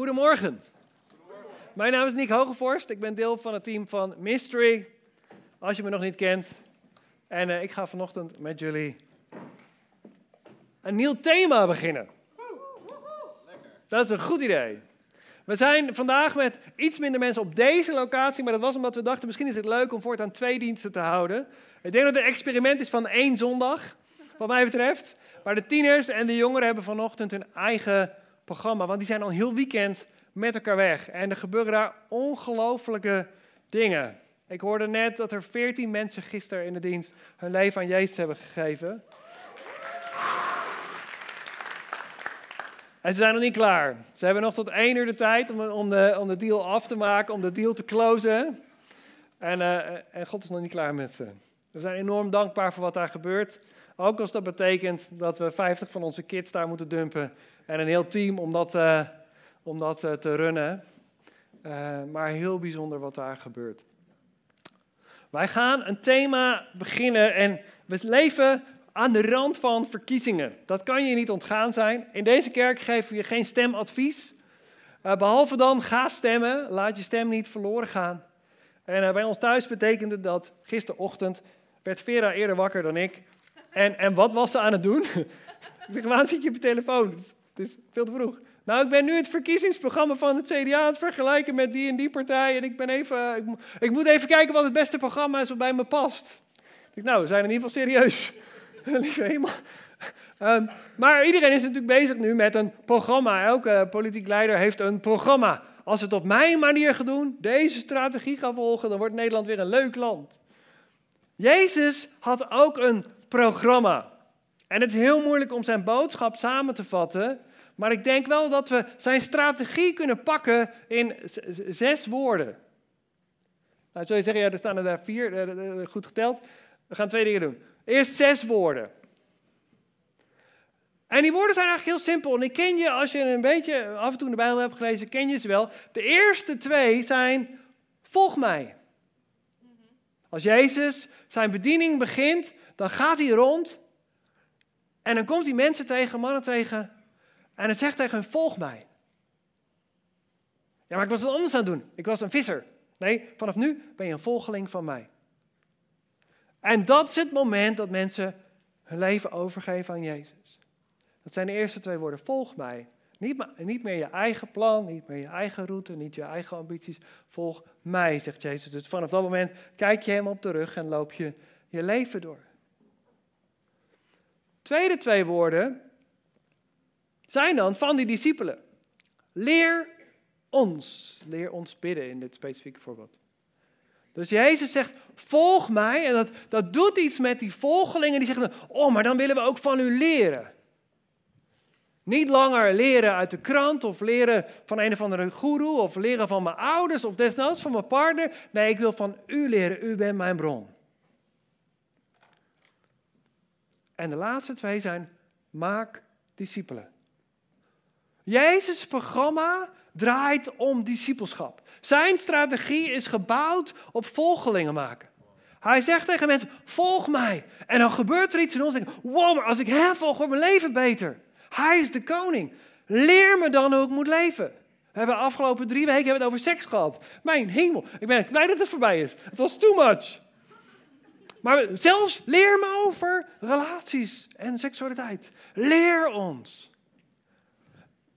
Goedemorgen. Mijn naam is Nick Hogevorst. Ik ben deel van het team van Mystery. Als je me nog niet kent. En eh, ik ga vanochtend met jullie een nieuw thema beginnen. Dat is een goed idee. We zijn vandaag met iets minder mensen op deze locatie, maar dat was omdat we dachten misschien is het leuk om voortaan twee diensten te houden. Ik denk dat het experiment is van één zondag, wat mij betreft. Maar de tieners en de jongeren hebben vanochtend hun eigen programma, want die zijn al heel weekend met elkaar weg. En er gebeuren daar ongelofelijke dingen. Ik hoorde net dat er veertien mensen gisteren in de dienst hun leven aan Jezus hebben gegeven. En ze zijn nog niet klaar. Ze hebben nog tot één uur de tijd om, om, de, om de deal af te maken, om de deal te closen. En, uh, en God is nog niet klaar met ze. We zijn enorm dankbaar voor wat daar gebeurt. Ook als dat betekent dat we 50 van onze kids daar moeten dumpen. En een heel team om dat, uh, om dat uh, te runnen. maar heel bijzonder wat daar gebeurt. Wij gaan een thema beginnen en we leven aan de rand van verkiezingen. Dat kan je niet ontgaan zijn. In deze kerk geven we je geen stemadvies. Behalve dan, ga stemmen. Laat je stem niet verloren gaan. En bij ons thuis betekende dat gisterochtend werd Vera eerder wakker dan ik. En, en wat was ze aan het doen? ik zeg, waarom zit je op je telefoon? Het is, veel te vroeg. Nou, ik ben nu het verkiezingsprogramma van het CDA aan het vergelijken met die en die partij. En ik, ben even, ik, ik moet even kijken wat het beste programma is wat bij me past. Ik nou, we zijn in ieder geval serieus. Lieve hemel. Um, maar iedereen is natuurlijk bezig nu met een programma. Elke politiek leider heeft een programma. Als we het op mijn manier gaan doen, deze strategie gaan volgen, dan wordt Nederland weer een leuk land. Jezus had ook een programma. En het is heel moeilijk om zijn boodschap samen te vatten. Maar ik denk wel dat we zijn strategie kunnen pakken in zes woorden. Nou, zou je zeggen, ja, er staan er daar vier, goed geteld. We gaan twee dingen doen. Eerst zes woorden. En die woorden zijn eigenlijk heel simpel. En ik ken je, als je een beetje af en toe de Bijbel hebt gelezen, ken je ze wel. De eerste twee zijn, volg mij. Als Jezus zijn bediening begint, dan gaat hij rond. En dan komt hij mensen tegen, mannen tegen. En het zegt tegen hen, volg mij. Ja, maar ik was wat anders aan het doen. Ik was een visser. Nee, vanaf nu ben je een volgeling van mij. En dat is het moment dat mensen hun leven overgeven aan Jezus. Dat zijn de eerste twee woorden. Volg mij. Niet, niet meer je eigen plan, niet meer je eigen route, niet je eigen ambities. Volg mij, zegt Jezus. Dus vanaf dat moment kijk je hem op de rug en loop je je leven door. Tweede twee woorden zijn dan van die discipelen. Leer ons. Leer ons bidden in dit specifieke voorbeeld. Dus Jezus zegt, volg mij. En dat, dat doet iets met die volgelingen die zeggen, oh, maar dan willen we ook van u leren. Niet langer leren uit de krant of leren van een of andere guru of leren van mijn ouders of desnoods van mijn partner. Nee, ik wil van u leren. U bent mijn bron. En de laatste twee zijn, maak discipelen. Jezus' programma draait om discipelschap. Zijn strategie is gebouwd op volgelingen maken. Hij zegt tegen mensen, volg mij. En dan gebeurt er iets in ons. Denk, wow, maar als ik hem volg, wordt mijn leven beter. Hij is de koning. Leer me dan hoe ik moet leven. We hebben de afgelopen drie weken hebben het over seks gehad. Mijn hemel, ik ben blij dat het voorbij is. Het was too much. Maar zelfs leer me over relaties en seksualiteit. Leer ons.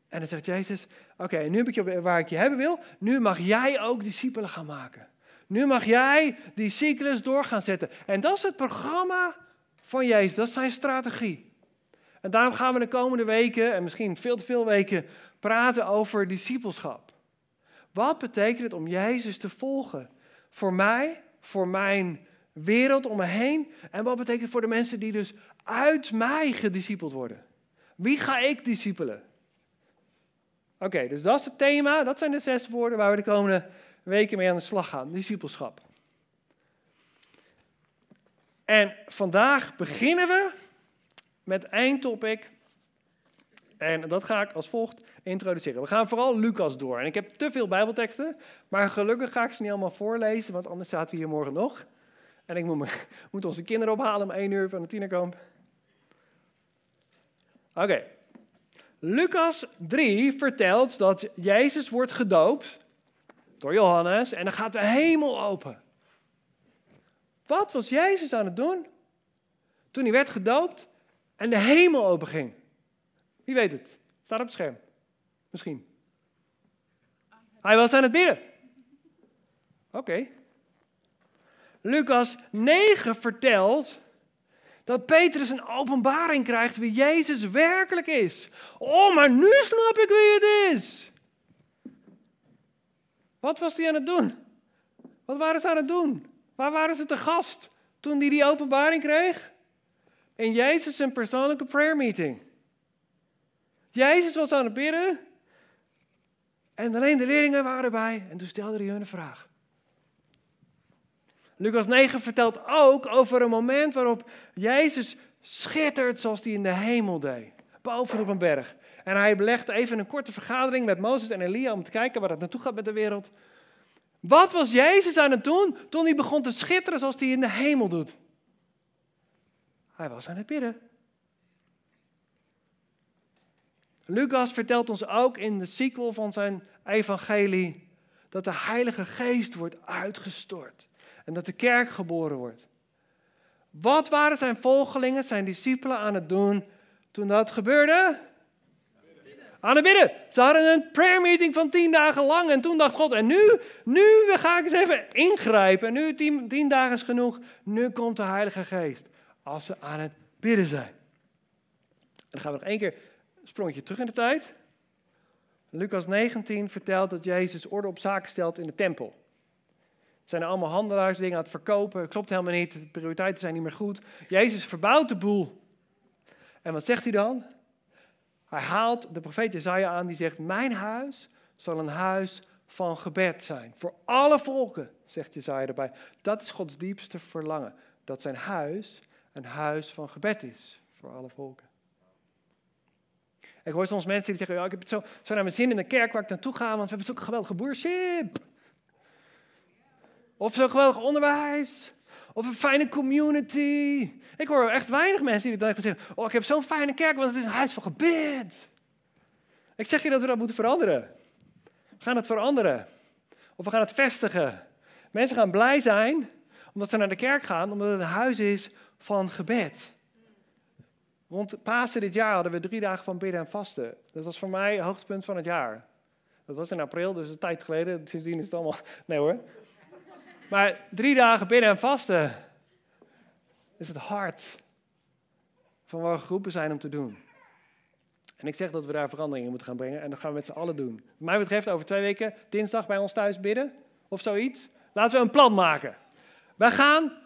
En dan zegt Jezus, oké, nu heb ik je waar ik je hebben wil. Nu mag jij ook discipelen gaan maken. Nu mag jij die cyclus door gaan zetten. En dat is het programma van Jezus, dat is zijn strategie. En daarom gaan we de komende weken, en misschien veel te veel weken, praten over discipelschap. Wat betekent het om Jezus te volgen? Voor mij, voor mijn wereld om me heen. En wat betekent het voor de mensen die dus uit mij gediscipeld worden? Wie ga ik discipelen? Oké, dus dat is het thema. Dat zijn de zes woorden waar we de komende weken mee aan de slag gaan. Discipelschap. En vandaag beginnen we met één topic. En dat ga ik als volgt introduceren. We gaan vooral Lucas door. En ik heb te veel Bijbelteksten, maar gelukkig ga ik ze niet allemaal voorlezen, want anders zaten we hier morgen nog. En ik moet, moet onze kinderen ophalen om één uur van de tienerkamp. Oké, Lucas 3 vertelt dat Jezus wordt gedoopt door Johannes en dan gaat de hemel open. Wat was Jezus aan het doen toen hij werd gedoopt en de hemel openging? Wie weet het? Staat op het scherm. Misschien. Hij was aan het bidden. Oké. Lucas 9 vertelt dat Petrus een openbaring krijgt wie Jezus werkelijk is. Oh, maar nu snap ik wie het is. Wat was hij aan het doen? Wat waren ze aan het doen? Waar waren ze te gast toen hij die openbaring kreeg? In Jezus een persoonlijke prayer meeting. Jezus was aan het bidden. En alleen de leerlingen waren erbij. En toen stelde hij hun een vraag. Lucas 9 vertelt ook over een moment waarop Jezus schittert zoals hij in de hemel deed. Boven op een berg. En hij belegt even een korte vergadering met Mozes en Elia om te kijken waar het naartoe gaat met de wereld. Wat was Jezus aan het doen toen hij begon te schitteren zoals hij in de hemel doet? Hij was aan het bidden. Lucas vertelt ons ook in de sequel van zijn evangelie dat de Heilige Geest wordt uitgestort en dat de kerk geboren wordt. Wat waren zijn volgelingen, zijn discipelen aan het doen toen dat gebeurde? Aan het bidden. Ze hadden een prayer meeting van tien dagen lang en toen dacht God, en nu, nu ga ik eens even ingrijpen. En nu tien, tien dagen is genoeg, nu komt de Heilige Geest. Als ze aan het bidden zijn. En dan gaan we nog één keer een sprongje terug in de tijd. Lucas 19 vertelt dat Jezus orde op zaken stelt in de tempel. Zijn allemaal handelaars dingen aan het verkopen. Klopt helemaal niet. De prioriteiten zijn niet meer goed. Jezus verbouwt de boel. En wat zegt hij dan? Hij haalt de profeet Jezaja aan die zegt: Mijn huis zal een huis van gebed zijn. Voor alle volken, zegt Jezaja erbij. Dat is Gods diepste verlangen. Dat zijn huis een huis van gebed is voor alle volken. Ik hoor soms mensen die zeggen: ja, Ik heb zo, zo naar mijn zin in de kerk waar ik naartoe ga, want we hebben zo'n geweldige worship. Of zo'n geweldig onderwijs. Of een fijne community. Ik hoor echt weinig mensen die dan zeggen: Oh, ik heb zo'n fijne kerk, want het is een huis van gebed. Ik zeg je dat we dat moeten veranderen. We gaan het veranderen. Of we gaan het vestigen. Mensen gaan blij zijn omdat ze naar de kerk gaan, omdat het een huis is van gebed. Rond Pasen dit jaar hadden we drie dagen van bidden en vasten. Dat was voor mij het hoogtepunt van het jaar. Dat was in april, dus een tijd geleden. Sindsdien is het allemaal. Nee hoor. Maar drie dagen bidden en vasten is het hart van waar we geroepen zijn om te doen. En ik zeg dat we daar veranderingen moeten gaan brengen en dat gaan we met z'n allen doen. Wat mij betreft over twee weken dinsdag bij ons thuis bidden of zoiets. Laten we een plan maken. Wij gaan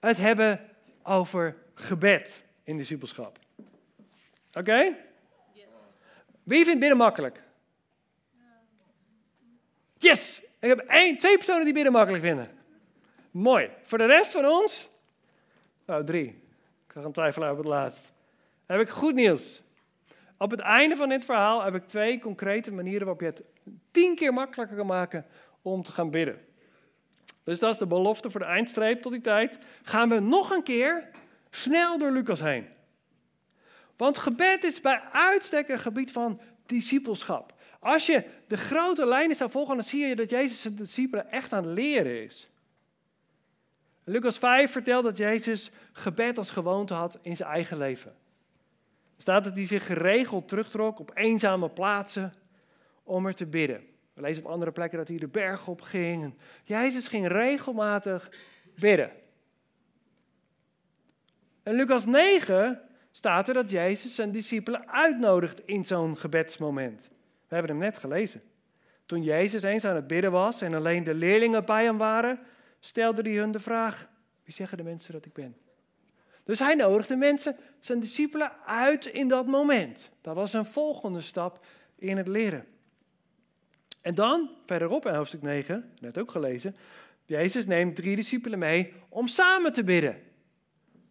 het hebben over gebed in discipelschap. Oké? Wie vindt bidden makkelijk? Yes! Ik heb één, twee personen die bidden makkelijk vinden. Mooi. Voor de rest van ons? Nou, drie. Ik ga gaan twijfelen over het laatst. Heb ik goed nieuws. Op het einde van dit verhaal heb ik twee concrete manieren waarop je het tien keer makkelijker kan maken om te gaan bidden. Dus dat is de belofte voor de eindstreep tot die tijd. Gaan we nog een keer snel door Lucas heen. Want gebed is bij uitstek een gebied van discipelschap. Als je de grote lijnen zou volgen, dan zie je dat Jezus zijn discipelen echt aan het leren is. Lucas 5 vertelt dat Jezus gebed als gewoonte had in zijn eigen leven. Er staat dat hij zich geregeld terugtrok op eenzame plaatsen om er te bidden. We lezen op andere plekken dat hij de berg op ging. Jezus ging regelmatig bidden. In Lucas 9 staat er dat Jezus zijn discipelen uitnodigt in zo'n gebedsmoment. We hebben hem net gelezen. Toen Jezus eens aan het bidden was en alleen de leerlingen bij hem waren, stelde hij hun de vraag: Wie zeggen de mensen dat ik ben? Dus hij nodigde mensen, zijn discipelen, uit in dat moment. Dat was een volgende stap in het leren. En dan, verderop in hoofdstuk 9, net ook gelezen, Jezus neemt drie discipelen mee om samen te bidden.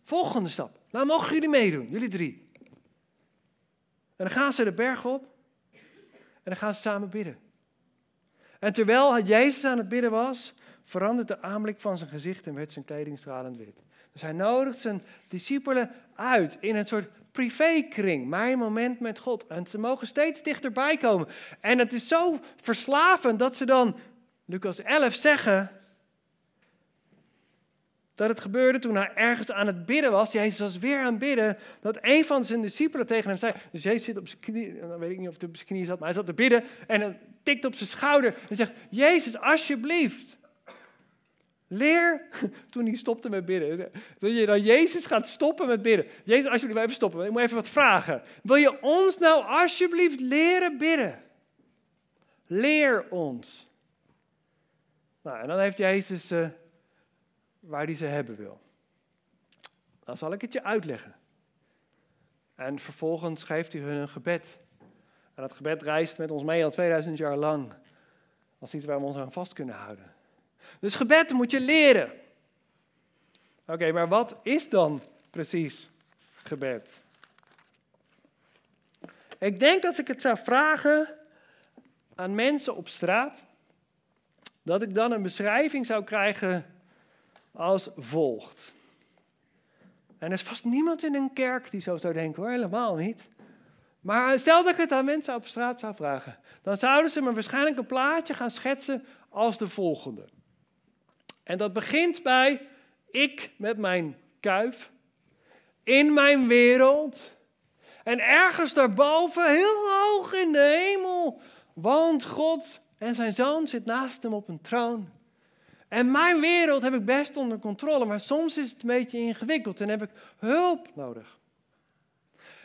Volgende stap. Nou mogen jullie meedoen, jullie drie. En dan gaan ze de berg op en dan gaan ze samen bidden. En terwijl Jezus aan het bidden was, verandert de aanblik van zijn gezicht en werd zijn kleding stralend wit. Dus hij nodigt zijn discipelen uit in een soort privékring, mijn moment met God. En ze mogen steeds dichterbij komen. En het is zo verslavend dat ze dan, Lucas 11, zeggen dat het gebeurde toen hij ergens aan het bidden was. Jezus was weer aan het bidden. Dat een van zijn discipelen tegen hem zei. Dus Jezus zit op zijn knie. Dan weet ik niet of hij op zijn knie zat. Maar hij zat te bidden. En dan tikt op zijn schouder. En zegt: Jezus, alsjeblieft. Leer, toen hij stopte met bidden, dat je dan Jezus gaat stoppen met bidden. Jezus, alsjeblieft, even stoppen. Ik moet even wat vragen. Wil je ons nou alsjeblieft leren bidden? Leer ons. Nou, en dan heeft Jezus uh, waar hij ze hebben wil. Dan zal ik het je uitleggen. En vervolgens geeft hij hun een gebed. En dat gebed reist met ons mee al 2000 jaar lang. Als iets waar we ons aan vast kunnen houden. Dus gebed moet je leren. Oké, maar wat is dan precies gebed? Ik denk dat ik het zou vragen aan mensen op straat, dat ik dan een beschrijving zou krijgen als volgt. En er is vast niemand in een kerk die zo zou denken hoor, helemaal niet. Maar stel dat ik het aan mensen op straat zou vragen, dan zouden ze me waarschijnlijk een plaatje gaan schetsen als de volgende. En dat begint bij ik met mijn kuif, in mijn wereld. En ergens daarboven, heel hoog in de hemel, woont God en zijn zoon zit naast hem op een troon. En mijn wereld heb ik best onder controle, maar soms is het een beetje ingewikkeld en heb ik hulp nodig.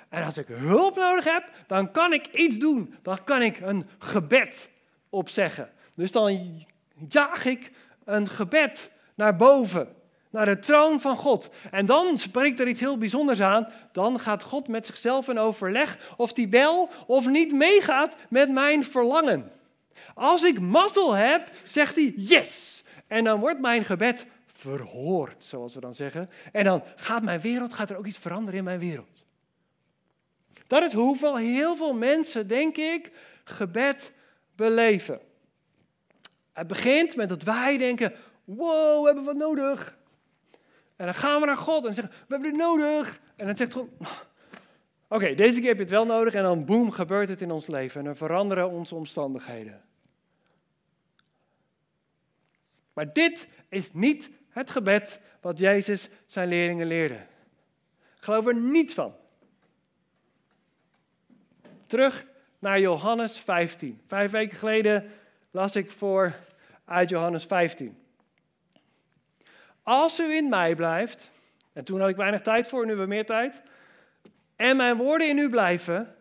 En als ik hulp nodig heb, dan kan ik iets doen. Dan kan ik een gebed opzeggen. Dus dan jaag ik een gebed naar boven, naar de troon van God. En dan spreekt er iets heel bijzonders aan. Dan gaat God met zichzelf in overleg of hij wel of niet meegaat met mijn verlangen. Als ik mazzel heb, zegt hij yes. En dan wordt mijn gebed verhoord, zoals we dan zeggen. En dan gaat mijn wereld, gaat er ook iets veranderen in mijn wereld. Dat is hoeveel heel veel mensen, denk ik, gebed beleven. Het begint met dat wij denken, wow, we hebben wat nodig. En dan gaan we naar God en zeggen, we hebben dit nodig. En dan zegt God, oké, deze keer heb je het wel nodig. En dan boem, gebeurt het in ons leven. En dan veranderen onze omstandigheden. Maar dit is niet het gebed wat Jezus zijn leerlingen leerde. Geloof er niets van. Terug naar Johannes 15. Vijf weken geleden las ik voor uit Johannes 15. Als u in mij blijft, en toen had ik weinig tijd voor, nu hebben we meer tijd, en mijn woorden in u blijven,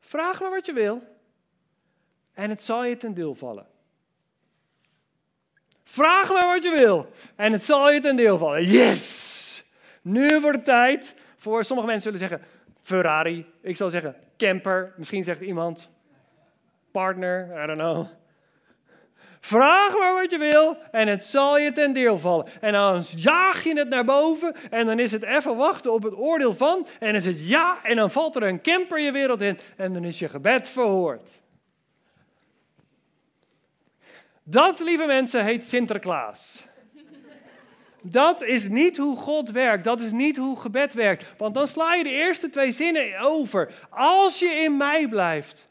vraag maar wat je wil en het zal je ten deel vallen. Vraag maar wat je wil en het zal je ten deel vallen. Yes! Nu wordt het tijd voor, sommige mensen zullen zeggen Ferrari, ik zal zeggen camper, misschien zegt iemand partner, I don't know. Vraag maar wat je wil en het zal je ten deel vallen. En dan jaag je het naar boven en dan is het even wachten op het oordeel van. En is het ja en dan valt er een camper je wereld in en dan is je gebed verhoord. Dat, lieve mensen, heet Sinterklaas. Dat is niet hoe God werkt. Dat is niet hoe gebed werkt. Want dan sla je de eerste twee zinnen over. Als je in mij blijft,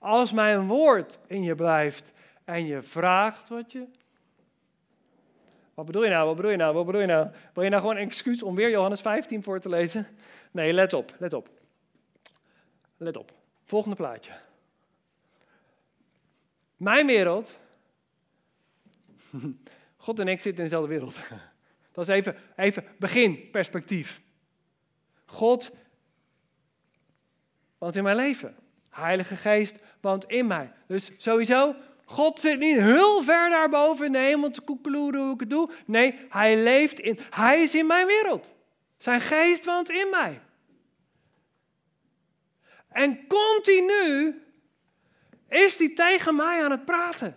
als mijn woord in je blijft, en je vraagt wat je. Wat bedoel je nou? Wat bedoel je nou? Wat bedoel je nou? Wil je nou gewoon een excuus om weer Johannes 15 voor te lezen? Nee, let op, let op. Let op. Volgende plaatje. Mijn wereld. God en ik zitten in dezelfde wereld. Dat is even, even beginperspectief. God woont in mijn leven. Heilige Geest woont in mij. Dus sowieso, God zit niet heel ver daarboven in de hemel te koekeloeren hoe ik het doe. Nee, hij leeft in, hij is in mijn wereld. Zijn geest woont in mij. En continu is hij tegen mij aan het praten.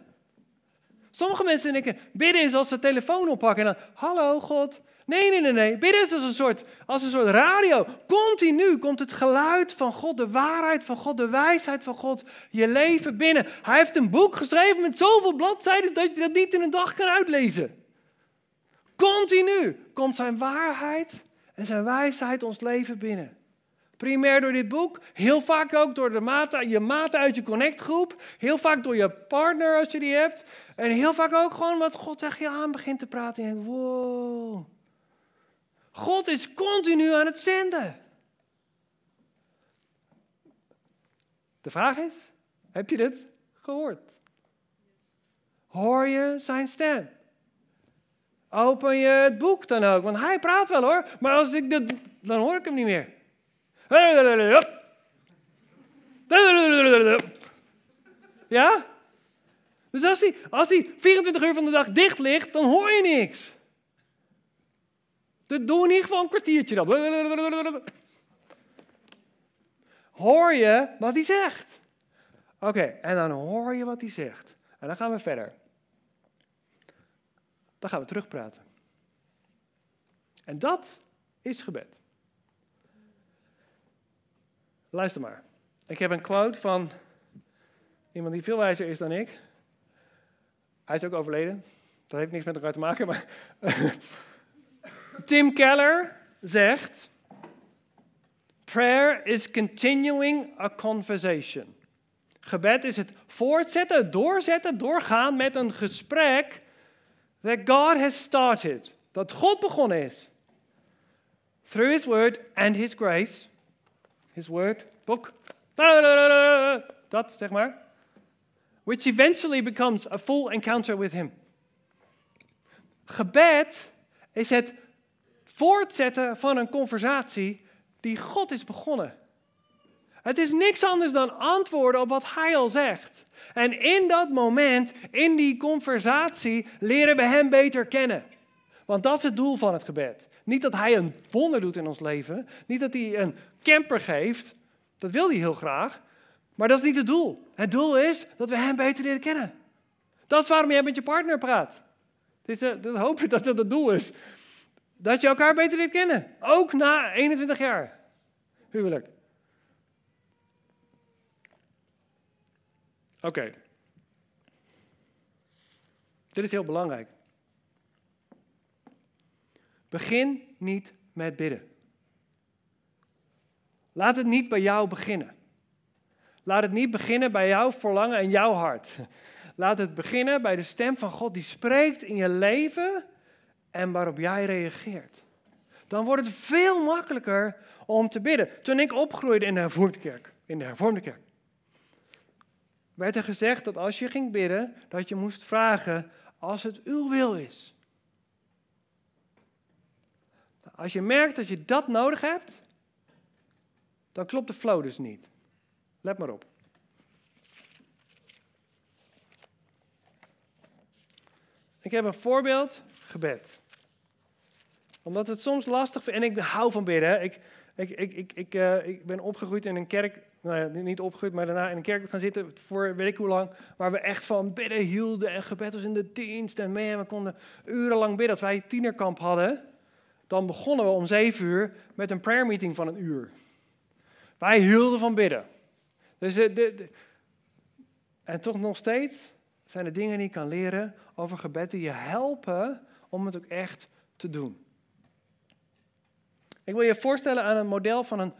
Sommige mensen denken, bidden is als ze telefoon oppakken en dan, hallo God, Nee, nee, nee, nee. Bidden is als een, soort, als een soort radio. Continu komt het geluid van God, de waarheid van God, de wijsheid van God, je leven binnen. Hij heeft een boek geschreven met zoveel bladzijden dat je dat niet in een dag kan uitlezen. Continu komt zijn waarheid en zijn wijsheid ons leven binnen. primair door dit boek, heel vaak ook door de maten, je maten uit je connectgroep, heel vaak door je partner als je die hebt, en heel vaak ook gewoon wat God tegen je aan begint te praten. En je denkt, wow, God is continu aan het zenden. De vraag is, heb je dit gehoord? Hoor je zijn stem? Open je het boek dan ook, want hij praat wel hoor, maar als ik dit, dan hoor ik hem niet meer. Ja? Dus als hij als die 24 uur van de dag dicht ligt, dan hoor je niks. Dus doe in ieder geval een kwartiertje dan. Hoor je wat hij zegt? Oké, en dan hoor je wat hij zegt. En dan gaan we verder. Dan gaan we terugpraten. En dat is gebed. Luister maar. Ik heb een quote van iemand die veel wijzer is dan ik. Hij is ook overleden. Dat heeft niks met elkaar te maken, maar. Tim Keller zegt: Prayer is continuing a conversation. Gebed is het voortzetten, doorzetten, doorgaan met een gesprek that God has started. Dat God begonnen is. Through His Word and His grace. His Word, book. Dat, zeg maar. Which eventually becomes a full encounter with Him. Gebed is het voortzetten van een conversatie die God is begonnen. Het is niks anders dan antwoorden op wat Hij al zegt. En in dat moment, in die conversatie, leren we Hem beter kennen. Want dat is het doel van het gebed. Niet dat Hij een wonder doet in ons leven. Niet dat Hij een camper geeft. Dat wil Hij heel graag. Maar dat is niet het doel. Het doel is dat we Hem beter leren kennen. Dat is waarom jij met je partner praat. Dus dat hoop ik dat dat het doel is. Dat je elkaar beter leert kennen. Ook na 21 jaar huwelijk. Oké. Dit is heel belangrijk. Begin niet met bidden. Laat het niet bij jou beginnen. Laat het niet beginnen bij jouw verlangen en jouw hart. Laat het beginnen bij de stem van God die spreekt in je leven en waarop jij reageert. Dan wordt het veel makkelijker om te bidden. Toen ik opgroeide in de hervormde kerk, in de hervormde kerk, werd er gezegd dat als je ging bidden, dat je moest vragen als het uw wil is. Als je merkt dat je dat nodig hebt, dan klopt de flow dus niet. Let maar op. Ik heb een voorbeeld gebed. Omdat het soms lastig. En ik hou van bidden. Ik, ik, ik, ik, uh, ik ben opgegroeid in een kerk. Nou ja, niet opgegroeid, maar daarna in een kerk gaan zitten. Voor weet ik hoe lang. Waar we echt van bidden hielden. En gebed was in de dienst. En we konden urenlang bidden. Als wij tienerkamp hadden. Dan begonnen we om zeven uur met een prayer meeting van een uur. Wij hielden van bidden. Dus de, de, en toch nog steeds zijn er dingen die je kan leren over gebed die je helpen om het ook echt te doen. Ik wil je voorstellen aan een model van een,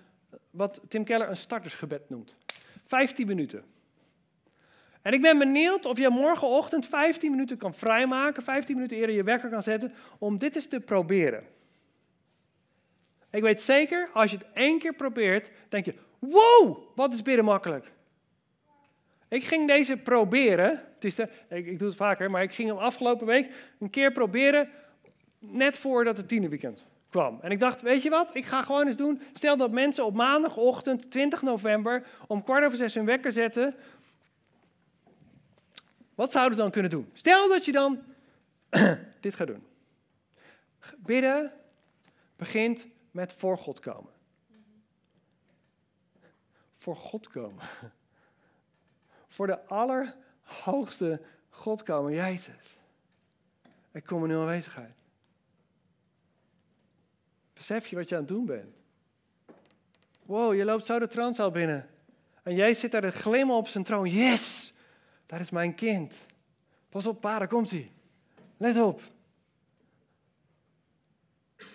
wat Tim Keller een startersgebed noemt. 15 minuten. En ik ben benieuwd of je morgenochtend 15 minuten kan vrijmaken, 15 minuten eerder je wekker kan zetten, om dit eens te proberen. Ik weet zeker, als je het één keer probeert, denk je, wow, wat is bidden makkelijk. Ik ging deze proberen, het is de, ik, doe het vaker, maar ik ging hem afgelopen week een keer proberen, net voordat het tiende weekend kwam. En ik dacht, weet je wat, ik ga gewoon eens doen. Stel dat mensen op maandagochtend 20 november om kwart over zes hun wekker zetten. Wat zouden ze dan kunnen doen? Stel dat je dan dit gaat doen. Bidden begint met voor God komen. Voor God komen. Voor de allerhoogste God komen, Jezus. Ik kom in uw aanwezigheid. Besef je wat je aan het doen bent? Wow, je loopt zo de troonzaal binnen. En jij zit daar de glimmen op zijn troon. Yes, daar is mijn kind. Pas op, pa, daar komt hij. Let op.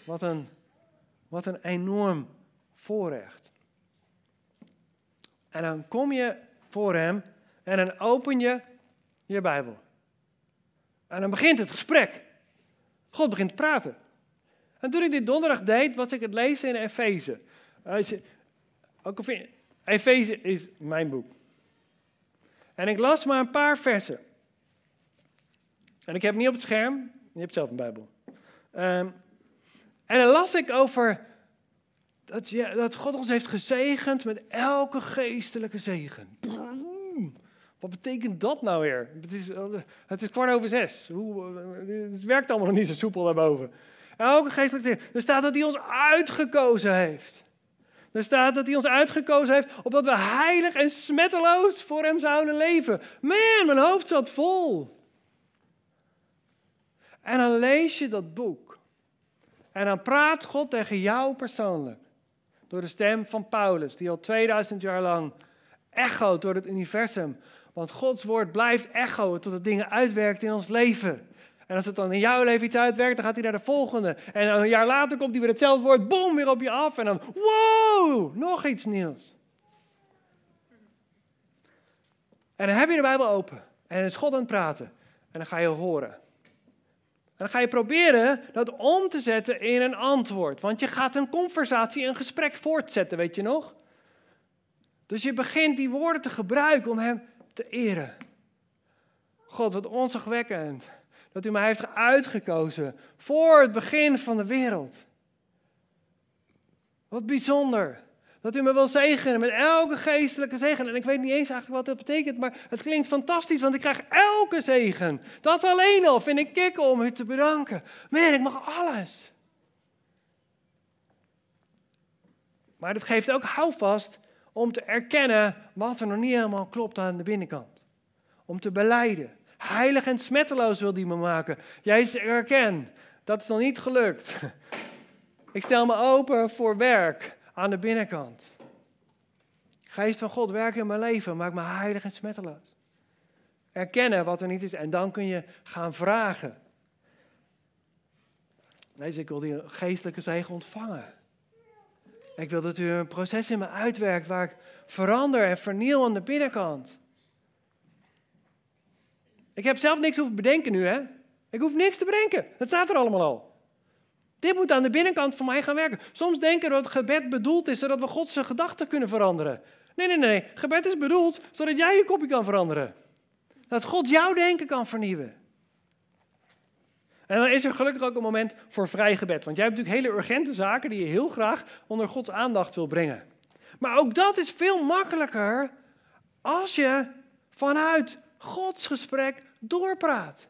Wat een, wat een enorm voorrecht. En dan kom je voor hem en dan open je je Bijbel. En dan begint het gesprek. God begint te praten. En toen ik dit donderdag deed, was ik het lezen in Efeze. Efeze is mijn boek. En ik las maar een paar versen. En ik heb niet op het scherm. Je hebt zelf een Bijbel. Um, en dan las ik over dat, dat God ons heeft gezegend met elke geestelijke zegen. Wat betekent dat nou weer? Het is, het is kwart over zes. Hoe, het werkt allemaal niet zo soepel daarboven. Elke geestelijke zegen. Er staat dat hij ons uitgekozen heeft. Er staat dat hij ons uitgekozen heeft opdat we heilig en smetteloos voor hem zouden leven. Man, mijn hoofd zat vol. En dan lees je dat boek. En dan praat God tegen jou persoonlijk. Door de stem van Paulus, die al 2000 jaar lang echoot door het universum. Want Gods woord blijft echoen tot het dingen uitwerkt in ons leven. En als het dan in jouw leven iets uitwerkt, dan gaat hij naar de volgende. En een jaar later komt hij weer hetzelfde woord, boom, weer op je af. En dan, wow, nog iets nieuws. En dan heb je de Bijbel open. En dan is God aan het praten. En dan ga je horen. En dan ga je proberen dat om te zetten in een antwoord. Want je gaat een conversatie, een gesprek voortzetten, weet je nog? Dus je begint die woorden te gebruiken om hem te eren. God, wat onzagwekkend dat u mij heeft uitgekozen voor het begin van de wereld. Wat bijzonder. Dat u me wil zegenen met elke geestelijke zegen. En ik weet niet eens eigenlijk wat dat betekent, maar het klinkt fantastisch, want ik krijg elke zegen. Dat alleen al vind ik kicken om u te bedanken. Man, ik mag alles. Maar dat geeft ook houvast om te erkennen wat er nog niet helemaal klopt aan de binnenkant. Om te beleiden. Heilig en smetteloos wil die me maken. Jij erken, dat is nog niet gelukt. Ik stel me open voor werk aan de binnenkant. Geest van God, werk in mijn leven, maak me heilig en smetteloos. Erkennen wat er niet is en dan kun je gaan vragen. Nee, ik wil die geestelijke zegen ontvangen. Ik wil dat u een proces in me uitwerkt waar ik verander en vernieuw aan de binnenkant. Ik heb zelf niks hoeven bedenken nu, hè? Ik hoef niks te bedenken. Dat staat er allemaal al. Dit moet aan de binnenkant van mij gaan werken. Soms denken we dat gebed bedoeld is zodat we Gods gedachten kunnen veranderen. Nee, nee, nee. Gebed is bedoeld zodat jij je kopje kan veranderen. Dat God jouw denken kan vernieuwen. En dan is er gelukkig ook een moment voor vrij gebed. Want jij hebt natuurlijk hele urgente zaken die je heel graag onder Gods aandacht wil brengen. Maar ook dat is veel makkelijker als je vanuit Gods gesprek doorpraat.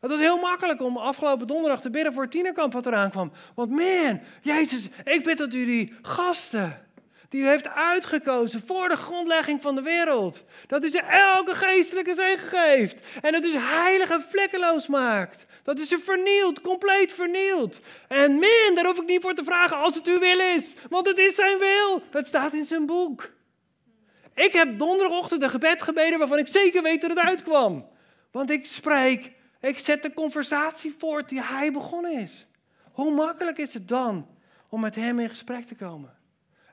Het was heel makkelijk om afgelopen donderdag te bidden voor het tienerkamp wat eraan kwam. Want man, Jezus, ik bid dat u die gasten die u heeft uitgekozen voor de grondlegging van de wereld. Dat u ze elke geestelijke zegen geeft. En dat u ze heilig en vlekkeloos maakt. Dat u ze vernielt, compleet vernielt. En man, daar hoef ik niet voor te vragen als het uw wil is. Want het is zijn wil. Dat staat in zijn boek. Ik heb donderdagochtend een gebed gebeden waarvan ik zeker weet dat het uitkwam. Want ik spreek, ik zet de conversatie voort die hij begonnen is. Hoe makkelijk is het dan om met hem in gesprek te komen?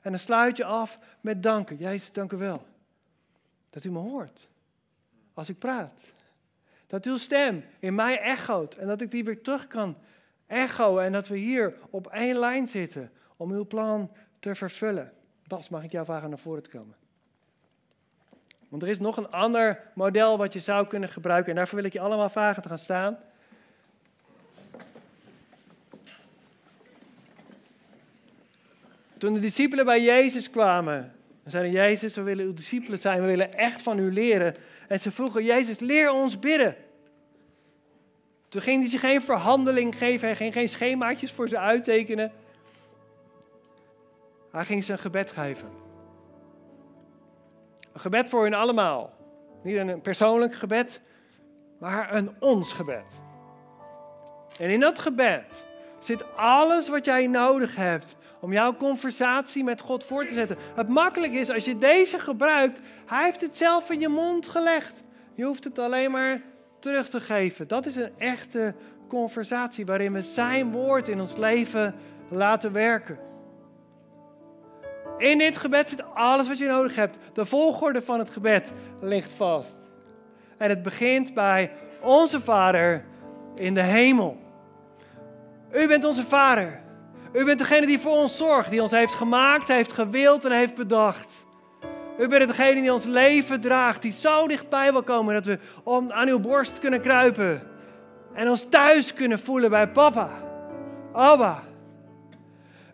En dan sluit je af met danken. Jezus, dank u wel. Dat u me hoort als ik praat. Dat uw stem in mij echoot en dat ik die weer terug kan echoen en dat we hier op één lijn zitten om uw plan te vervullen. Bas, mag ik jou vragen naar voren te komen? Want er is nog een ander model wat je zou kunnen gebruiken. En daarvoor wil ik je allemaal vragen te gaan staan. Toen de discipelen bij Jezus kwamen, zeiden Jezus, we willen uw discipelen zijn, we willen echt van u leren. En ze vroegen, Jezus, leer ons bidden. Toen ging hij ze geen verhandeling geven, hij ging geen schemaatjes voor ze uittekenen. Hij ging ze een gebed geven. Een gebed voor hen allemaal. Niet een persoonlijk gebed, maar een ons gebed. En in dat gebed zit alles wat jij nodig hebt om jouw conversatie met God voor te zetten. Het makkelijk is als je deze gebruikt, hij heeft het zelf in je mond gelegd. Je hoeft het alleen maar terug te geven. Dat is een echte conversatie waarin we zijn woord in ons leven laten werken. In dit gebed zit alles wat je nodig hebt. De volgorde van het gebed ligt vast. En het begint bij onze Vader in de hemel. U bent onze Vader. U bent degene die voor ons zorgt, die ons heeft gemaakt, heeft gewild en heeft bedacht. U bent degene die ons leven draagt, die zo dichtbij wil komen dat we om, aan uw borst kunnen kruipen. En ons thuis kunnen voelen bij papa, Abba.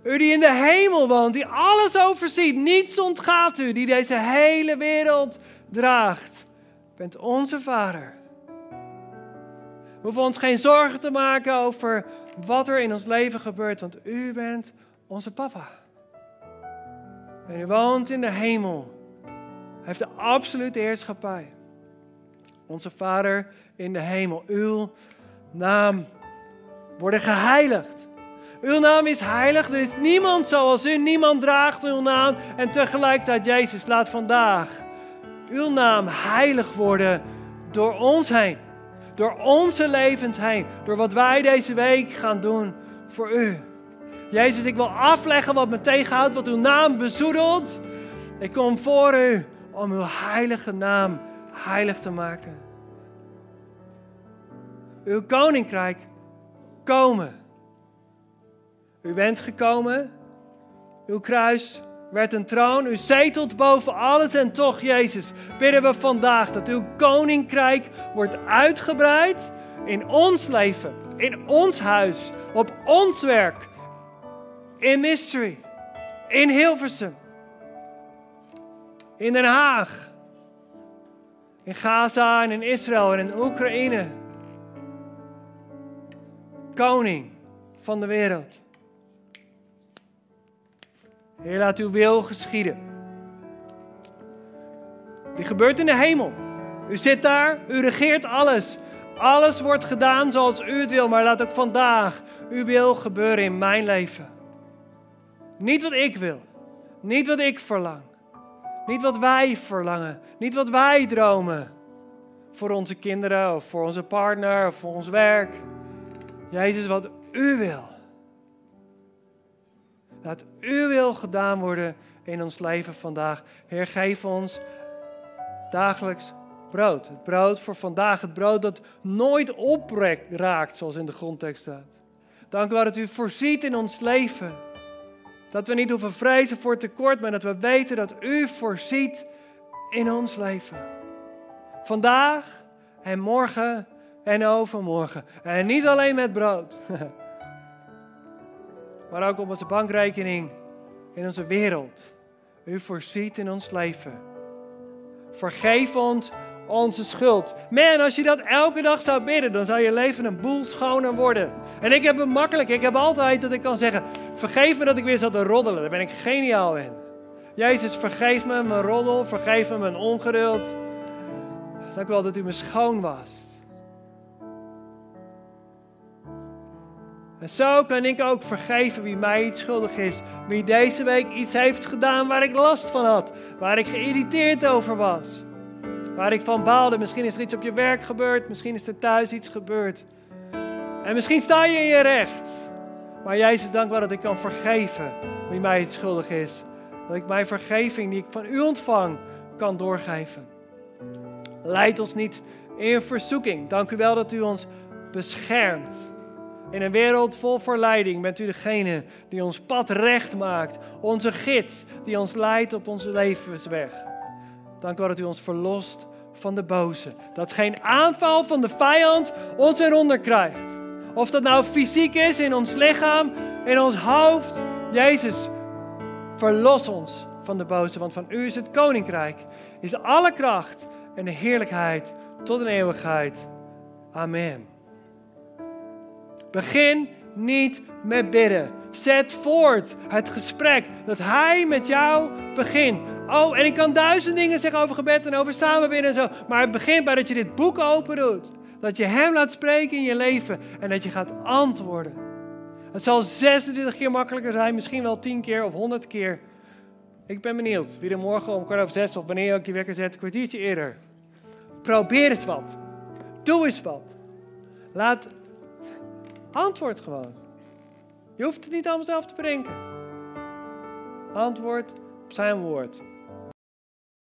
U die in de hemel woont, die alles overziet, niets ontgaat u, die deze hele wereld draagt, bent onze Vader. We hoeven ons geen zorgen te maken over wat er in ons leven gebeurt, want u bent onze papa. En u woont in de hemel. Heeft de absolute heerschappij. Onze Vader in de hemel. Uw naam worden geheiligd. Uw naam is heilig. Er is niemand zoals u. Niemand draagt uw naam. En tegelijkertijd, Jezus, laat vandaag uw naam heilig worden door ons heen. Door onze levens heen. Door wat wij deze week gaan doen voor u. Jezus, ik wil afleggen wat me tegenhoudt, wat uw naam bezoedelt. Ik kom voor u om uw heilige naam heilig te maken. Uw koninkrijk komen. U bent gekomen. Uw kruis werd een troon. U zetelt boven alles en toch, Jezus, bidden we vandaag dat uw koninkrijk wordt uitgebreid in ons leven, in ons huis, op ons werk, in Mystery, in Hilversum, in Den Haag, in Gaza en in Israël en in Oekraïne. Koning van de wereld. Heer, laat uw wil geschieden. Die gebeurt in de hemel. U zit daar, u regeert alles. Alles wordt gedaan zoals u het wil, maar laat ook vandaag uw wil gebeuren in mijn leven. Niet wat ik wil, niet wat ik verlang, niet wat wij verlangen, niet wat wij dromen voor onze kinderen of voor onze partner of voor ons werk. Jezus, wat u wil. Laat uw wil gedaan worden in ons leven vandaag. Heer, geef ons dagelijks brood. Het brood voor vandaag. Het brood dat nooit opraakt, zoals in de grondtekst staat. Dank u wel dat u voorziet in ons leven. Dat we niet hoeven vrezen voor tekort, maar dat we weten dat u voorziet in ons leven. Vandaag en morgen en overmorgen. En niet alleen met brood. maar ook op onze bankrekening in onze wereld. U voorziet in ons leven. Vergeef ons onze schuld. Man, als je dat elke dag zou bidden, dan zou je leven een boel schoner worden. En ik heb het makkelijk. Ik heb altijd dat ik kan zeggen: vergeef me dat ik weer zat te roddelen. Daar ben ik geniaal in. Jezus, vergeef me mijn roddel, vergeef me mijn ongeduld. Dank u wel dat u me schoon was. En zo kan ik ook vergeven wie mij iets schuldig is. Wie deze week iets heeft gedaan waar ik last van had. Waar ik geïrriteerd over was. Waar ik van baalde. Misschien is er iets op je werk gebeurd. Misschien is er thuis iets gebeurd. En misschien sta je in je recht. Maar Jezus, dank wel dat ik kan vergeven wie mij iets schuldig is. Dat ik mijn vergeving die ik van u ontvang kan doorgeven. Leid ons niet in verzoeking. Dank u wel dat u ons beschermt. In een wereld vol verleiding bent u degene die ons pad recht maakt. Onze gids die ons leidt op onze levensweg. Dank u wel dat u ons verlost van de boze. Dat geen aanval van de vijand ons eronder krijgt. Of dat nou fysiek is in ons lichaam, in ons hoofd. Jezus, verlos ons van de boze, want van u is het koninkrijk. Is alle kracht en de heerlijkheid tot een eeuwigheid. Amen. Begin niet met bidden. Zet voort het gesprek dat Hij met jou begint. Oh, en ik kan duizend dingen zeggen over gebed en over samenbidden en zo. Maar het begint bij dat je dit boek open doet. Dat je Hem laat spreken in je leven en dat je gaat antwoorden. Het zal 26 keer makkelijker zijn, misschien wel 10 keer of 100 keer. Ik ben benieuwd wie er morgen om kwart over zes of wanneer je ook je wekker zet, een kwartiertje eerder. Probeer eens wat. Doe eens wat. Laat Antwoord gewoon. Je hoeft het niet allemaal zelf te bedenken. Antwoord op zijn woord.